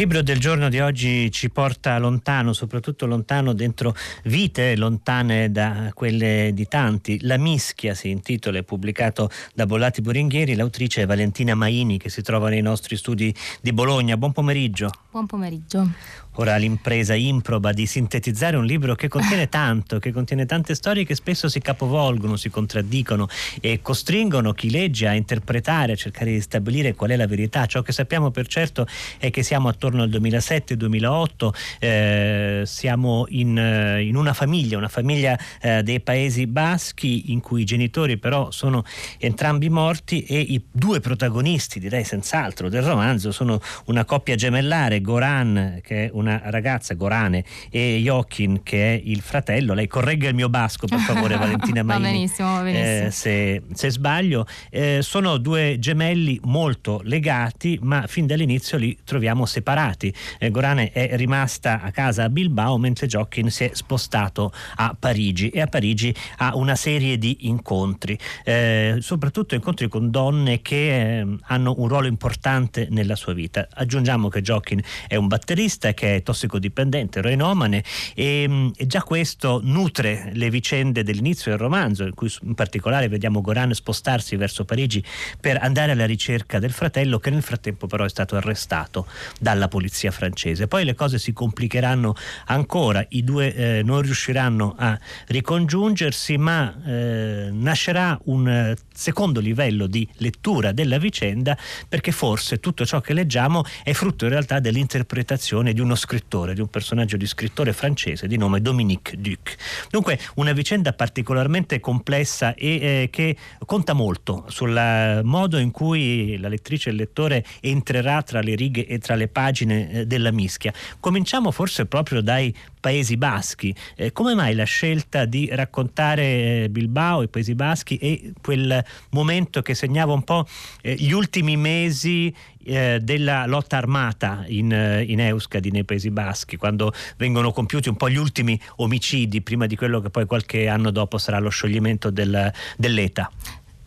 libro del giorno di oggi ci porta lontano, soprattutto lontano dentro vite lontane da quelle di tanti. La mischia si intitola, è pubblicato da Bollati Buringhieri, l'autrice è Valentina Maini che si trova nei nostri studi di Bologna. Buon pomeriggio. Buon pomeriggio ora l'impresa improba di sintetizzare un libro che contiene tanto, che contiene tante storie che spesso si capovolgono, si contraddicono e costringono chi legge a interpretare, a cercare di stabilire qual è la verità. Ciò che sappiamo per certo è che siamo attorno al 2007-2008, eh, siamo in, eh, in, una famiglia, una famiglia eh, dei Paesi Baschi in cui i genitori però sono entrambi morti e i due protagonisti, direi senz'altro, del romanzo sono una coppia gemellare, Goran che è una ragazza, Gorane, e Joachim, che è il fratello. Lei corregga il mio basco, per favore, Valentina Maini. va benissimo, va benissimo. Eh, se, se, sbaglio. Eh, sono due gemelli molto legati, ma fin dall'inizio li troviamo separati. Eh, Gorane è rimasta a casa a Bilbao, mentre Joachim si è spostato a Parigi e a Parigi ha una serie di incontri, eh, soprattutto incontri con donne che eh, hanno un ruolo importante nella sua vita. Aggiungiamo che Joachim è un batterista che tossicodipendente, eroinomane e, mm, e, già questo nutre le vicende dell'inizio del romanzo, in cui in particolare vediamo Goran spostarsi verso Parigi per andare alla ricerca del fratello che nel frattempo però è stato arrestato dalla polizia francese. Poi le cose si complicheranno ancora, i due eh, non riusciranno a ricongiungersi, ma eh, nascerà un eh, secondo livello di lettura della vicenda perché forse tutto ciò che leggiamo è frutto in realtà dell'interpretazione di uno scrittore, di un personaggio di scrittore francese di nome Dominique Duc. Dunque una vicenda particolarmente complessa e eh, che conta molto sul modo in cui la lettrice e il lettore entrerà tra le righe e tra le pagine eh, della mischia. Cominciamo forse proprio dai Paesi Baschi. Eh, come mai la scelta di raccontare eh, Bilbao, i Paesi Baschi e quel momento che segnava un po' eh, gli ultimi mesi eh, della lotta armata in, in Euskadi nei Paesi Baschi, quando vengono compiuti un po' gli ultimi omicidi prima di quello che poi qualche anno dopo sarà lo scioglimento del, dell'ETA.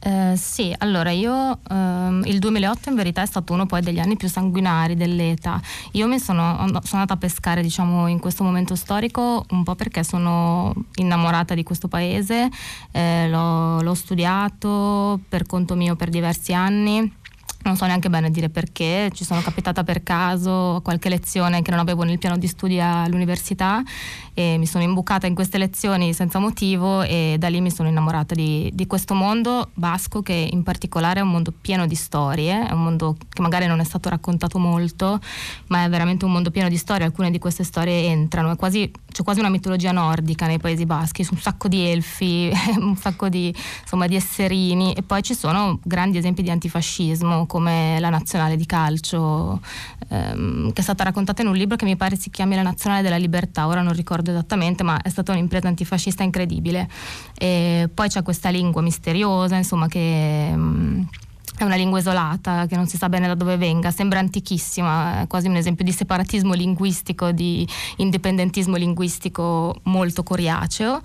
Eh, sì, allora io ehm, il 2008 in verità è stato uno poi degli anni più sanguinari dell'ETA. Io mi sono, sono andata a pescare diciamo in questo momento storico un po' perché sono innamorata di questo paese, eh, l'ho, l'ho studiato per conto mio per diversi anni non so neanche bene dire perché, ci sono capitata per caso qualche lezione che non avevo nel piano di studi all'università e mi sono imbucata in queste lezioni senza motivo e da lì mi sono innamorata di, di questo mondo basco che in particolare è un mondo pieno di storie, è un mondo che magari non è stato raccontato molto, ma è veramente un mondo pieno di storie, alcune di queste storie entrano, quasi, c'è quasi una mitologia nordica nei Paesi Baschi, un sacco di elfi, un sacco di, insomma, di esserini e poi ci sono grandi esempi di antifascismo come la nazionale di calcio, ehm, che è stata raccontata in un libro che mi pare si chiami La nazionale della libertà, ora non ricordo esattamente, ma è stata un'impresa antifascista incredibile. E poi c'è questa lingua misteriosa, insomma, che... Mh, è una lingua isolata che non si sa bene da dove venga, sembra antichissima, è quasi un esempio di separatismo linguistico, di indipendentismo linguistico molto coriaceo.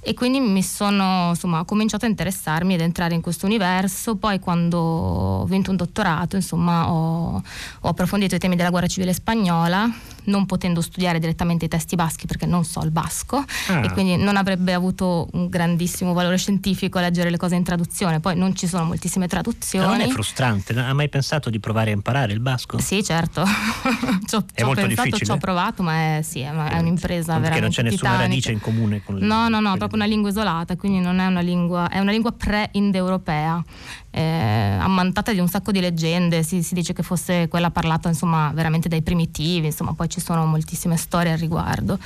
E quindi mi sono, insomma, ho cominciato a interessarmi ed entrare in questo universo, poi quando ho vinto un dottorato, insomma, ho, ho approfondito i temi della guerra civile spagnola, non potendo studiare direttamente i testi baschi perché non so il basco ah. e quindi non avrebbe avuto un grandissimo valore scientifico leggere le cose in traduzione, poi non ci sono moltissime traduzioni non è frustrante? Ha mai pensato di provare a imparare il basco? Sì, certo. ci ho, è molto pensato, difficile. Ci ho provato, ma è, sì, è, è un'impresa Perché veramente non c'è nessuna titanica. radice in comune con le No, no, no, è proprio una lingua isolata, quindi non è una lingua, è una lingua pre-indoeuropea. Eh, ammantata di un sacco di leggende, si, si, dice che fosse quella parlata insomma veramente dai primitivi, insomma poi ci sono moltissime storie al riguardo.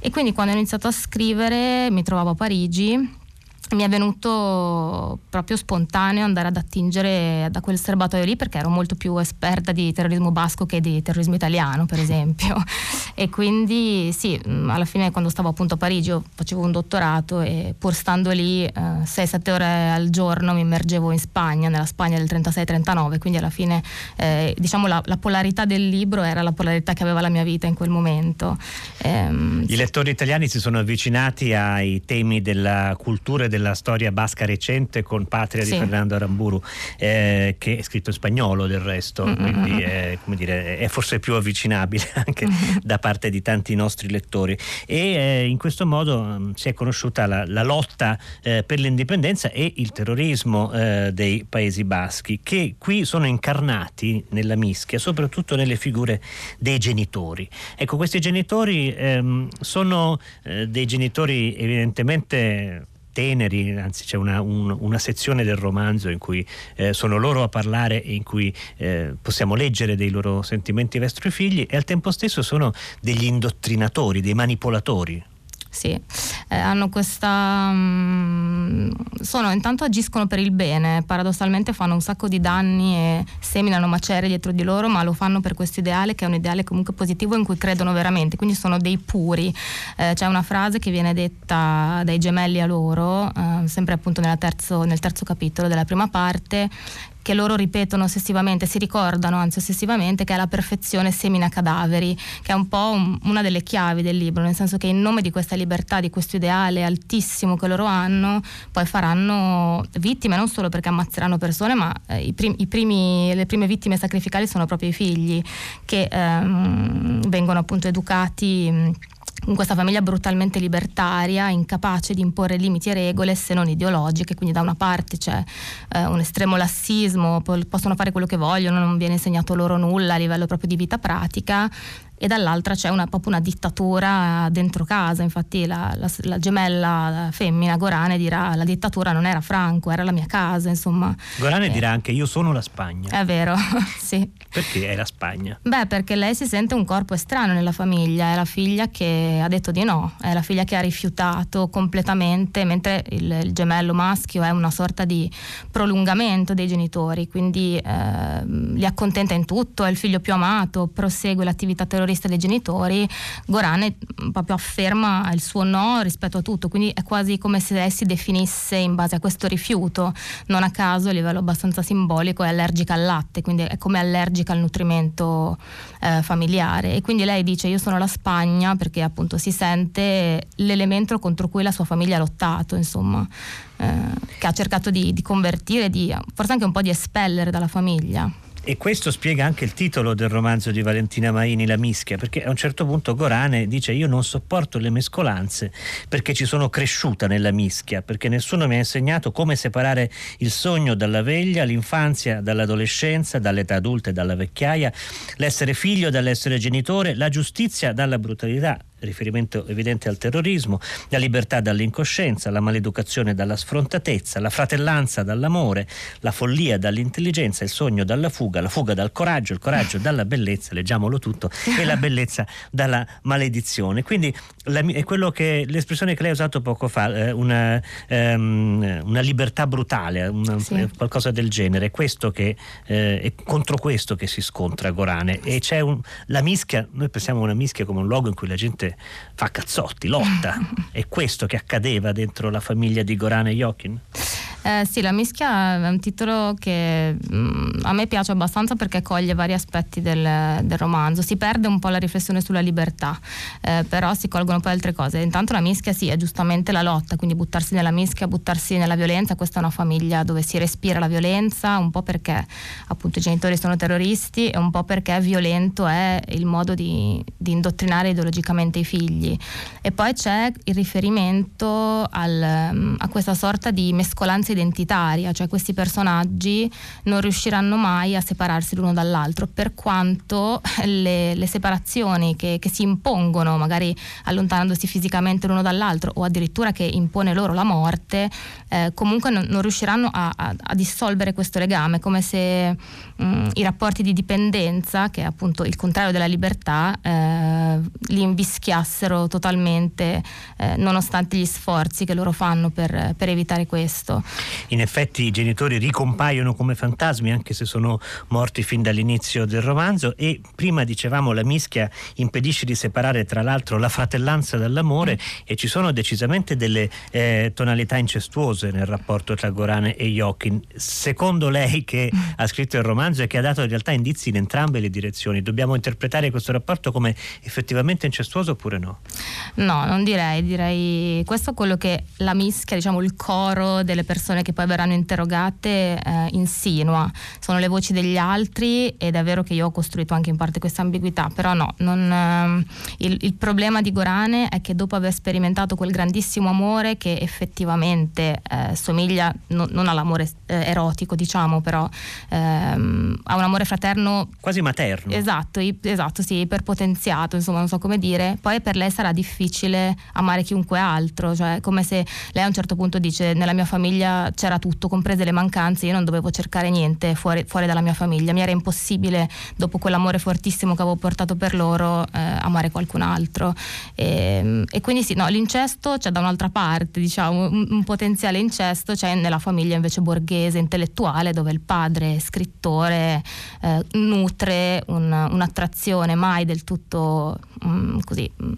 E quindi quando ho iniziato a scrivere mi trovavo a Parigi mi è venuto proprio spontaneo andare ad attingere da quel serbatoio lì perché ero molto più esperta di terrorismo basco che di terrorismo italiano per esempio. E quindi sì mm, alla fine quando stavo appunto a Parigi io facevo un dottorato e pur stando lì eh, 6-7 ore al giorno mi immergevo in Spagna nella Spagna del 36-39 quindi alla fine eh, diciamo la, la, polarità del libro era la polarità che aveva la mia vita in quel momento. Ehm, i lettori italiani si sono avvicinati ai temi della cultura e della storia basca recente con Patria sì. di Fernando Aramburu, eh, che è scritto in spagnolo del resto, mm-hmm. quindi è, dire, è, forse più avvicinabile anche mm-hmm. da parte di tanti nostri lettori. E eh, in questo modo mh, mm, si è conosciuta la, la lotta eh, per l'indipendenza e il terrorismo eh, dei Paesi Baschi, che qui sono incarnati nella mischia, soprattutto nelle figure dei genitori. Ecco, questi genitori ehm, sono eh, dei genitori evidentemente teneri, anzi c'è una, un, una, sezione del romanzo in cui eh, sono loro a parlare e in cui eh, possiamo leggere dei loro sentimenti verso i figli e al tempo stesso sono degli indottrinatori, dei manipolatori sì, eh, hanno questa... Mh, mm, sono, intanto agiscono per il bene, paradossalmente fanno un sacco di danni e seminano macerie dietro di loro, ma lo fanno per questo ideale che è un ideale comunque positivo in cui credono veramente, quindi sono dei puri. Eh, c'è una frase che viene detta dai gemelli a loro, eh, sempre appunto terzo, nel terzo capitolo della prima parte, che loro ripetono ossessivamente, si ricordano anzi ossessivamente che è la perfezione semina cadaveri, che è un po' un, una delle chiavi del libro, nel senso che in nome di questa libertà, di questo ideale altissimo che loro hanno, poi faranno vittime non solo perché ammazzeranno persone, ma eh, i prim- i primi, le prime vittime sacrificali sono proprio i figli che ehm, vengono appunto educati in questa famiglia brutalmente libertaria, incapace di imporre limiti e regole se non ideologiche, quindi da una parte c'è eh, un estremo lassismo, possono fare quello che vogliono, non viene insegnato loro nulla a livello proprio di vita pratica, e dall'altra c'è una, proprio una dittatura dentro casa, infatti la, la, la gemella femmina Gorane dirà la dittatura non era Franco, era la mia casa, insomma. Gorane eh. dirà anche io sono la Spagna. È vero, sì. Perché è la Spagna? Beh, perché lei si sente un corpo estraneo nella famiglia, è la figlia che ha detto di no, è la figlia che ha rifiutato completamente, mentre il, il gemello maschio è una sorta di prolungamento dei genitori, quindi eh, li accontenta in tutto, è il figlio più amato, prosegue l'attività terroristica terrorista dei genitori, Gorane mm, proprio afferma il suo no rispetto a tutto, quindi è quasi come se lei si definisse in base a questo rifiuto, non a caso a livello abbastanza simbolico è allergica al latte, quindi è come allergica al nutrimento eh, familiare e quindi lei dice io sono la Spagna perché appunto si sente l'elemento contro cui la sua famiglia ha lottato, insomma. Eh, che ha cercato di, di convertire, di, forse anche un po' di espellere dalla famiglia. E questo spiega anche il titolo del romanzo di Valentina Maini, La mischia, perché a un certo punto Gorane dice io non sopporto le mescolanze perché ci sono cresciuta nella mischia, perché nessuno mi ha insegnato come separare il sogno dalla veglia, l'infanzia dall'adolescenza, dall'età adulta e dalla vecchiaia, l'essere figlio dall'essere genitore, la giustizia dalla brutalità riferimento evidente al terrorismo, la libertà dall'incoscienza, la maleducazione dalla sfrontatezza, la fratellanza dall'amore, la follia dall'intelligenza, il sogno dalla fuga, la fuga dal coraggio, il coraggio dalla bellezza, leggiamolo tutto, e la bellezza dalla maledizione. Quindi la, è quello che l'espressione che lei ha usato poco fa, eh, una, um, una, libertà brutale, una, sì. Eh, qualcosa del genere, questo che, eh, è contro questo che si scontra Gorane. E c'è un, la mischia, noi pensiamo a una mischia come un luogo in cui la gente fa cazzotti, lotta. È questo che accadeva dentro la famiglia di Goran e Jokin? Eh, sì, La mischia è un titolo che mh, mm, a me piace abbastanza perché coglie vari aspetti del, del, romanzo. Si perde un po' la riflessione sulla libertà, eh, però si colgono poi altre cose. Intanto la mischia sì, è giustamente la lotta, quindi buttarsi nella mischia, buttarsi nella violenza. Questa è una famiglia dove si respira la violenza, un po' perché appunto i genitori sono terroristi e un po' perché violento è il modo di, di indottrinare ideologicamente i figli. E poi c'è il riferimento al, mm, a questa sorta di mescolanza identitaria, cioè questi personaggi non riusciranno mai a separarsi l'uno dall'altro, per quanto le, le separazioni che, che, si impongono, magari allontanandosi fisicamente l'uno dall'altro o addirittura che impone loro la morte, eh, comunque non, non riusciranno a, a, a, dissolvere questo legame, come se mh, mm, i rapporti di dipendenza, che è appunto il contrario della libertà, eh, li invischiassero totalmente eh, nonostante gli sforzi che loro fanno per, per evitare questo. In effetti i genitori ricompaiono come fantasmi anche se sono morti fin dall'inizio del romanzo e prima dicevamo la mischia impedisce di separare tra l'altro la fratellanza dall'amore e ci sono decisamente delle eh, tonalità incestuose nel rapporto tra Gorane e Jokin. Secondo lei che ha scritto il romanzo e che ha dato in realtà indizi in entrambe le direzioni, dobbiamo interpretare questo rapporto come effettivamente incestuoso oppure no? No, non direi, direi questo è quello che la mischia, diciamo il coro delle persone che poi verranno interrogate eh, insinua, sono le voci degli altri ed è vero che io ho costruito anche in parte questa ambiguità, però no, non, eh, il, il, problema di Gorane è che dopo aver sperimentato quel grandissimo amore che effettivamente eh, somiglia no, non all'amore eh, erotico diciamo, però ehm, a un amore fraterno quasi materno. Esatto, esatto, sì, iperpotenziato, insomma, non so come dire. Poi per lei sarà difficile amare chiunque altro, cioè come se lei a un certo punto dice nella mia famiglia c'era tutto, comprese le mancanze, io non dovevo cercare niente fuori, fuori dalla mia famiglia, mi era impossibile dopo quell'amore fortissimo che avevo portato per loro eh, amare qualcun altro. E, e, quindi sì, no, l'incesto c'è da un'altra parte, diciamo, un, un potenziale incesto c'è nella famiglia invece borghese, intellettuale, dove il padre scrittore eh, nutre un, un'attrazione mai del tutto mm, così mm,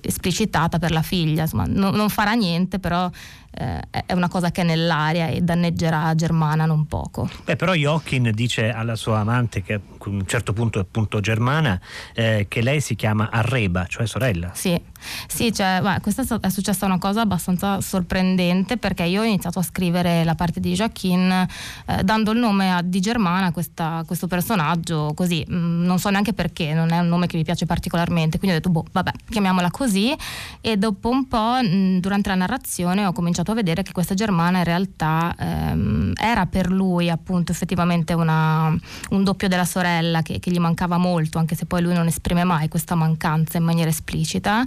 esplicitata per la figlia, insomma, no, non farà niente, però eh, è una cosa che è nell'aria e danneggerà Germana non poco. Beh, però Joachim dice alla sua amante, che un certo punto appunto germana, eh, che lei si chiama Arreba, cioè sorella. Sì, sì cioè, beh, questa è successa una cosa abbastanza sorprendente perché io ho iniziato a scrivere la parte di Joaquin eh, dando il nome a, di Germana a questo personaggio così, mh, mm, non so neanche perché, non è un nome che mi piace particolarmente, quindi ho detto, boh, vabbè, chiamiamola così. E dopo un po' mh, mm, durante la narrazione ho cominciato a vedere che questa germana in realtà ehm, era per lui appunto effettivamente una, un doppio della sorella che, che gli mancava molto, anche se poi lui non esprime mai questa mancanza in maniera esplicita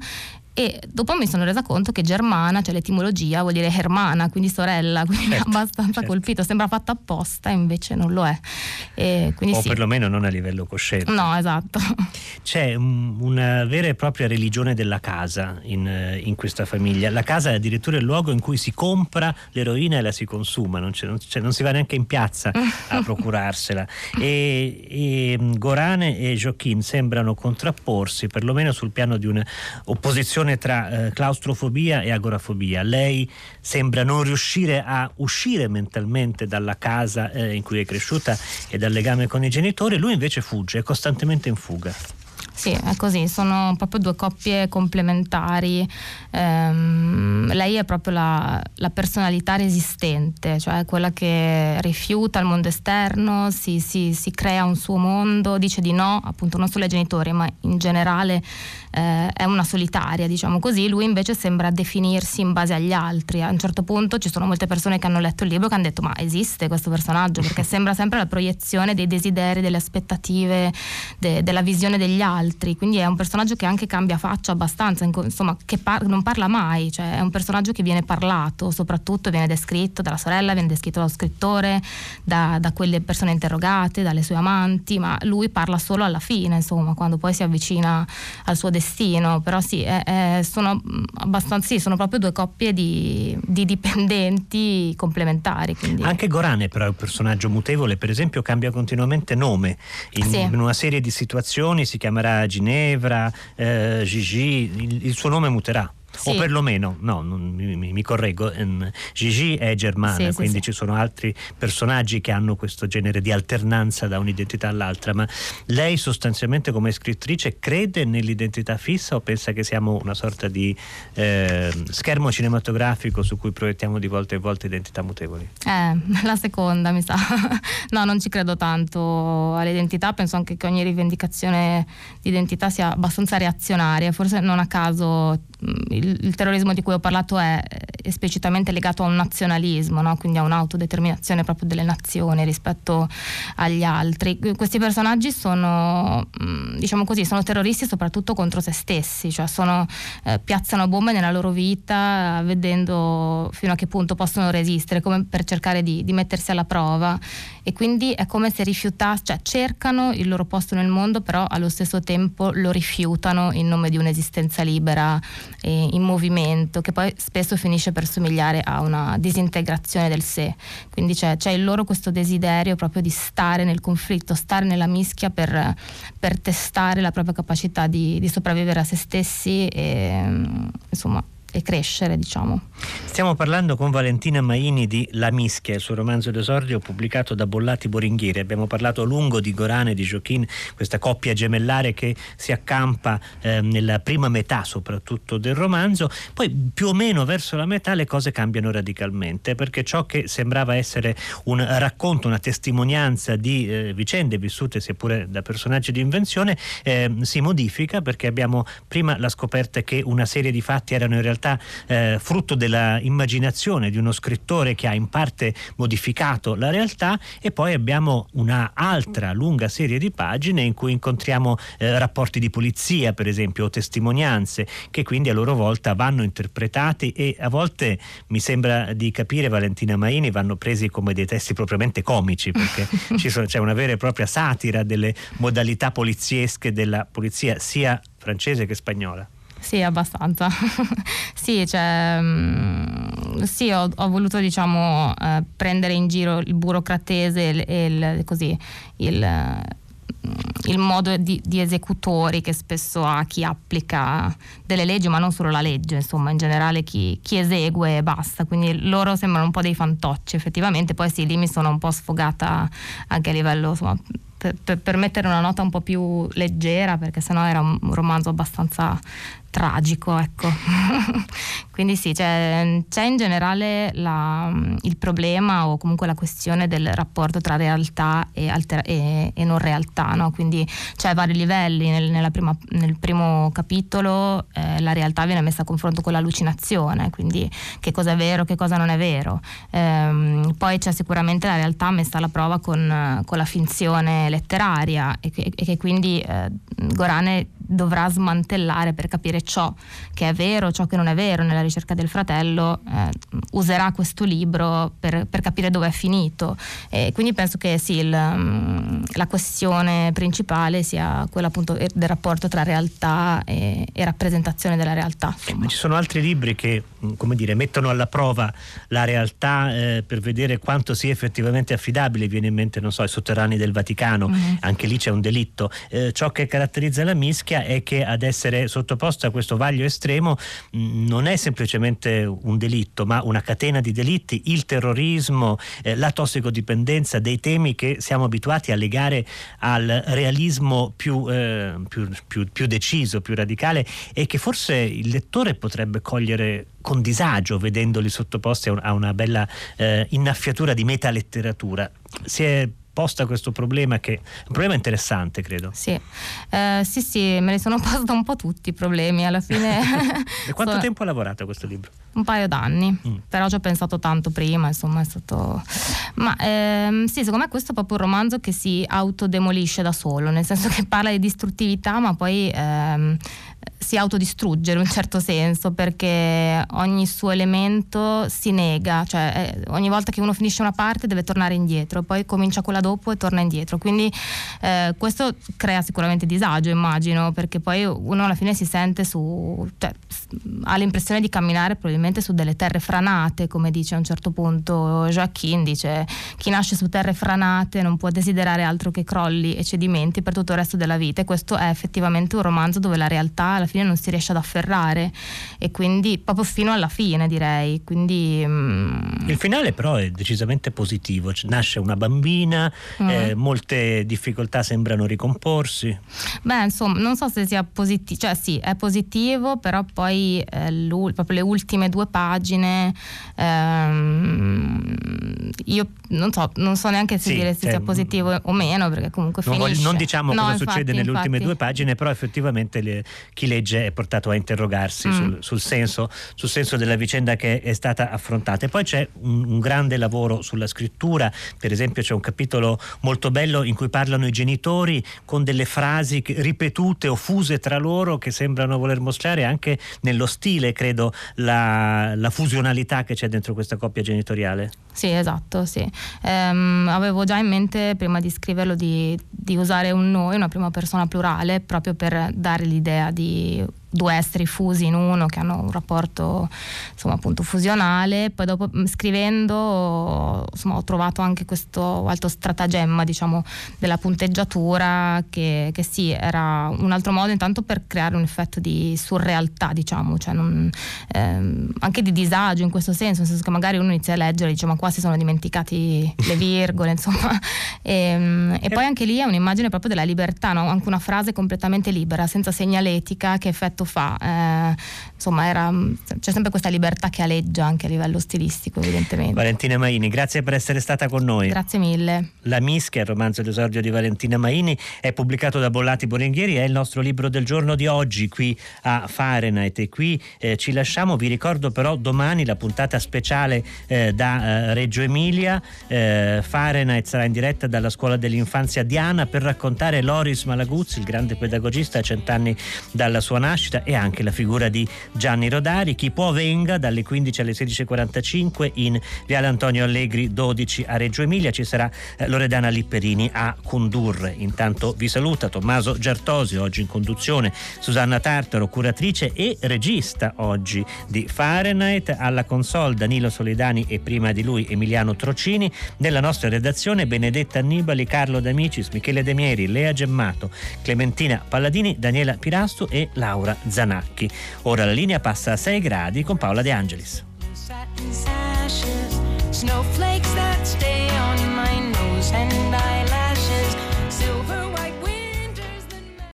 e dopo mi sono resa conto che germana, cioè l'etimologia vuol dire hermana, quindi sorella, quindi certo, mi ha abbastanza certo. colpito, sembra fatta apposta, invece non lo è. E o sì. perlomeno non a livello cosciente. No, esatto. C'è un, una vera e propria religione della casa in, in, questa famiglia. La casa è addirittura il luogo in cui si compra l'eroina e la si consuma, non, non, non si va neanche in piazza a procurarsela. E, e Gorane e Joachim sembrano contrapporsi, perlomeno sul piano di un'opposizione relazione tra eh, claustrofobia e agorafobia. Lei sembra non riuscire a uscire mentalmente dalla casa eh, in cui è cresciuta e dal legame con i genitori, lui invece fugge, è costantemente in fuga. Sì, è così, sono proprio due coppie complementari. Ehm, lei è proprio la, la, personalità resistente, cioè quella che rifiuta il mondo esterno, si, si, si, crea un suo mondo, dice di no, appunto non solo ai genitori, ma in generale eh, è una solitaria, diciamo così. Lui invece sembra definirsi in base agli altri. A un certo punto ci sono molte persone che hanno letto il libro che hanno detto ma esiste questo personaggio? Perché sembra sempre la proiezione dei desideri, delle aspettative, de, della visione degli altri altri, quindi è un personaggio che anche cambia faccia abbastanza, insomma, che par- non parla mai, cioè è un personaggio che viene parlato, soprattutto viene descritto dalla sorella, viene descritto dallo scrittore, da, da quelle persone interrogate, dalle sue amanti, ma lui parla solo alla fine, insomma, quando poi si avvicina al suo destino, però sì, è, è, sono abbastanza, sì, sono proprio due coppie di, di dipendenti complementari. Quindi. Anche Gorane però è un personaggio mutevole, per esempio cambia continuamente nome, in, sì. in una serie di situazioni si chiamerà Ginevra, eh, Gigi, il, il suo nome muterà. Sì. O perlomeno, no, mi, mi, correggo, um, Gigi è germana, sì, quindi sì, ci sono altri personaggi che hanno questo genere di alternanza da un'identità all'altra, ma lei sostanzialmente come scrittrice crede nell'identità fissa o pensa che siamo una sorta di eh, schermo cinematografico su cui proiettiamo di volta in volta identità mutevoli? Eh, la seconda mi sa. no, non ci credo tanto all'identità, penso anche che ogni rivendicazione di identità sia abbastanza reazionaria, forse non a caso il, il, terrorismo di cui ho parlato è esplicitamente legato a un nazionalismo, no? quindi a un'autodeterminazione proprio delle nazioni rispetto agli altri. Questi personaggi sono, mm, diciamo così, sono terroristi soprattutto contro se stessi, cioè sono, eh, piazzano bombe nella loro vita vedendo fino a che punto possono resistere, come per cercare di, di mettersi alla prova e quindi è come se rifiutassero, cioè cercano il loro posto nel mondo, però allo stesso tempo lo rifiutano in nome di un'esistenza libera e in movimento, che poi spesso finisce per somigliare a una disintegrazione del sé. Quindi c'è, c'è il loro questo desiderio proprio di stare nel conflitto, stare nella mischia per, per testare la propria capacità di, di sopravvivere a se stessi e insomma e crescere, diciamo. Stiamo parlando con Valentina Maini di La Mischia, il suo romanzo d'esordio pubblicato da Bollati Boringhieri. Abbiamo parlato a lungo di Gorane e di Giochin, questa coppia gemellare che si accampa eh, nella prima metà soprattutto del romanzo. Poi più o meno verso la metà le cose cambiano radicalmente perché ciò che sembrava essere un racconto, una testimonianza di eh, vicende vissute seppure da personaggi di invenzione eh, si modifica perché abbiamo prima la scoperta che una serie di fatti erano in realtà realtà eh, frutto della immaginazione di uno scrittore che ha in parte modificato la realtà e poi abbiamo una altra lunga serie di pagine in cui incontriamo eh, rapporti di polizia per esempio o testimonianze che quindi a loro volta vanno interpretati e a volte mi sembra di capire Valentina Maini vanno presi come dei testi propriamente comici perché sono, c'è una vera e propria satira delle modalità poliziesche della polizia sia francese che spagnola. Sì, abbastanza. sì, cioè, mh, sì ho, ho, voluto diciamo, eh, prendere in giro il burocratese e il, così, il, il modo di, di, esecutori che spesso ha chi applica delle leggi, ma non solo la legge, insomma, in generale chi, chi esegue e basta. Quindi loro sembrano un po' dei fantocci, effettivamente. Poi sì, lì mi sono un po' sfogata anche a livello insomma, per, per, mettere una nota un po' più leggera, perché sennò era un romanzo abbastanza tragico, ecco. Quindi sì, c'è, c'è in generale la, il problema o comunque la questione del rapporto tra realtà e, alter- e, e non realtà, no? Quindi c'è vari livelli, nel, prima, nel primo capitolo eh, la realtà viene messa a confronto con l'allucinazione, quindi che cosa è vero, che cosa non è vero. Ehm, poi c'è sicuramente la realtà messa alla prova con, con la finzione letteraria e che, e che quindi eh, Gorane dovrà smantellare per capire ciò che è vero, ciò che non è vero nella ricerca del fratello, eh, userà questo libro per, per, capire dove è finito. E quindi penso che sì, il, mm, la questione principale sia quella appunto del rapporto tra realtà e, e rappresentazione della realtà. Ma ci sono altri libri che come dire, mettono alla prova la realtà eh, per vedere quanto sia effettivamente affidabile. Viene in mente, non so, i sotterranei del Vaticano, mm-hmm. anche lì c'è un delitto. Eh, ciò che caratterizza la mischia è che ad essere sottoposta a questo vaglio estremo mh, non è semplicemente un delitto, ma una catena di delitti, il terrorismo, eh, la tossicodipendenza, dei temi che siamo abituati a legare al realismo più, eh, più, più, più deciso, più radicale e che forse il lettore potrebbe cogliere con disagio vedendoli sottoposti a una bella eh, innaffiatura di metaletteratura. Si è posta questo problema che è un problema interessante credo sì eh, sì sì me ne sono posta un po' tutti i problemi alla fine e quanto so, tempo ha lavorato a questo libro? Un paio d'anni mm. però ci ho pensato tanto prima insomma è stato ma ehm, sì secondo me questo è proprio un romanzo che si autodemolisce da solo nel senso che parla di distruttività ma poi ehm, si autodistrugge in un certo senso perché ogni suo elemento si nega, cioè eh, ogni volta che uno finisce una parte deve tornare indietro, poi comincia quella dopo e torna indietro. Quindi eh, questo crea sicuramente disagio, immagino, perché poi uno alla fine si sente su, cioè, ha l'impressione di camminare probabilmente su delle terre franate, come dice a un certo punto Joaquin, dice chi nasce su terre franate non può desiderare altro che crolli e cedimenti per tutto il resto della vita e questo è effettivamente un romanzo dove la realtà alla fine non si riesce ad afferrare e quindi proprio fino alla fine direi. Quindi, mm... Il finale però è decisamente positivo, nasce una bambina, mm. eh, molte difficoltà sembrano ricomporsi. Beh insomma non so se sia positivo, cioè sì è positivo però poi eh, proprio le ultime due pagine ehm, io non so, non so neanche se sì, dire se cioè, sia positivo o meno perché comunque non, finisce. non diciamo no, cosa infatti, succede nelle infatti. ultime due pagine però effettivamente le, chi legge è portato a interrogarsi mm. sul, sul, senso, sul, senso, della vicenda che è stata affrontata. E poi c'è un, un, grande lavoro sulla scrittura, per esempio c'è un capitolo molto bello in cui parlano i genitori con delle frasi ripetute o fuse tra loro che sembrano voler mostrare anche nello stile, credo, la, la fusionalità che c'è dentro questa coppia genitoriale. Sì, esatto, sì. Ehm, avevo già in mente prima di scriverlo di, di usare un noi, una prima persona plurale, proprio per dare l'idea di due esseri fusi in uno che hanno un rapporto insomma appunto fusionale. Poi dopo mm, scrivendo insomma ho trovato anche questo altro stratagemma diciamo della punteggiatura che, che sì era un altro modo intanto per creare un effetto di surrealtà diciamo cioè non, ehm, anche di disagio in questo senso nel senso che magari uno inizia a leggere e dice ma qua si sono dimenticati le virgole insomma. E, ehm, e poi anche lì è un'immagine proprio della libertà no? anche una frase completamente libera senza segnaletica che effetto effetto fa. Eh, insomma, era, c'è sempre questa libertà che aleggia anche a livello stilistico, evidentemente. Valentina Maini, grazie per essere stata con noi. Grazie mille. La Mischia, il romanzo d'esordio di Valentina Maini, è pubblicato da Bollati Borenghieri, è il nostro libro del giorno di oggi qui a Fahrenheit e qui eh, ci lasciamo. Vi ricordo però domani la puntata speciale eh, da eh, Reggio Emilia. Eh, Fahrenheit sarà in diretta dalla scuola dell'infanzia Diana per raccontare Loris Malaguzzi, il grande pedagogista a cent'anni dalla sua nascita nascita e anche la figura di Gianni Rodari. Chi può venga dalle 15 alle 16.45 in Viale Antonio Allegri 12 a Reggio Emilia. Ci sarà eh, Loredana Lipperini a condurre. Intanto vi saluta Tommaso Giartosi, oggi in conduzione, Susanna Tartaro, curatrice e regista oggi di Fahrenheit, alla console Danilo Solidani e prima di lui Emiliano Trocini, nella nostra redazione Benedetta Annibali, Carlo D'Amicis, Michele Demieri, Lea Gemmato, Clementina Palladini, Daniela Pirastu e Laura Zanacchi. Ora la linea passa a 6 gradi con Paola De Angelis.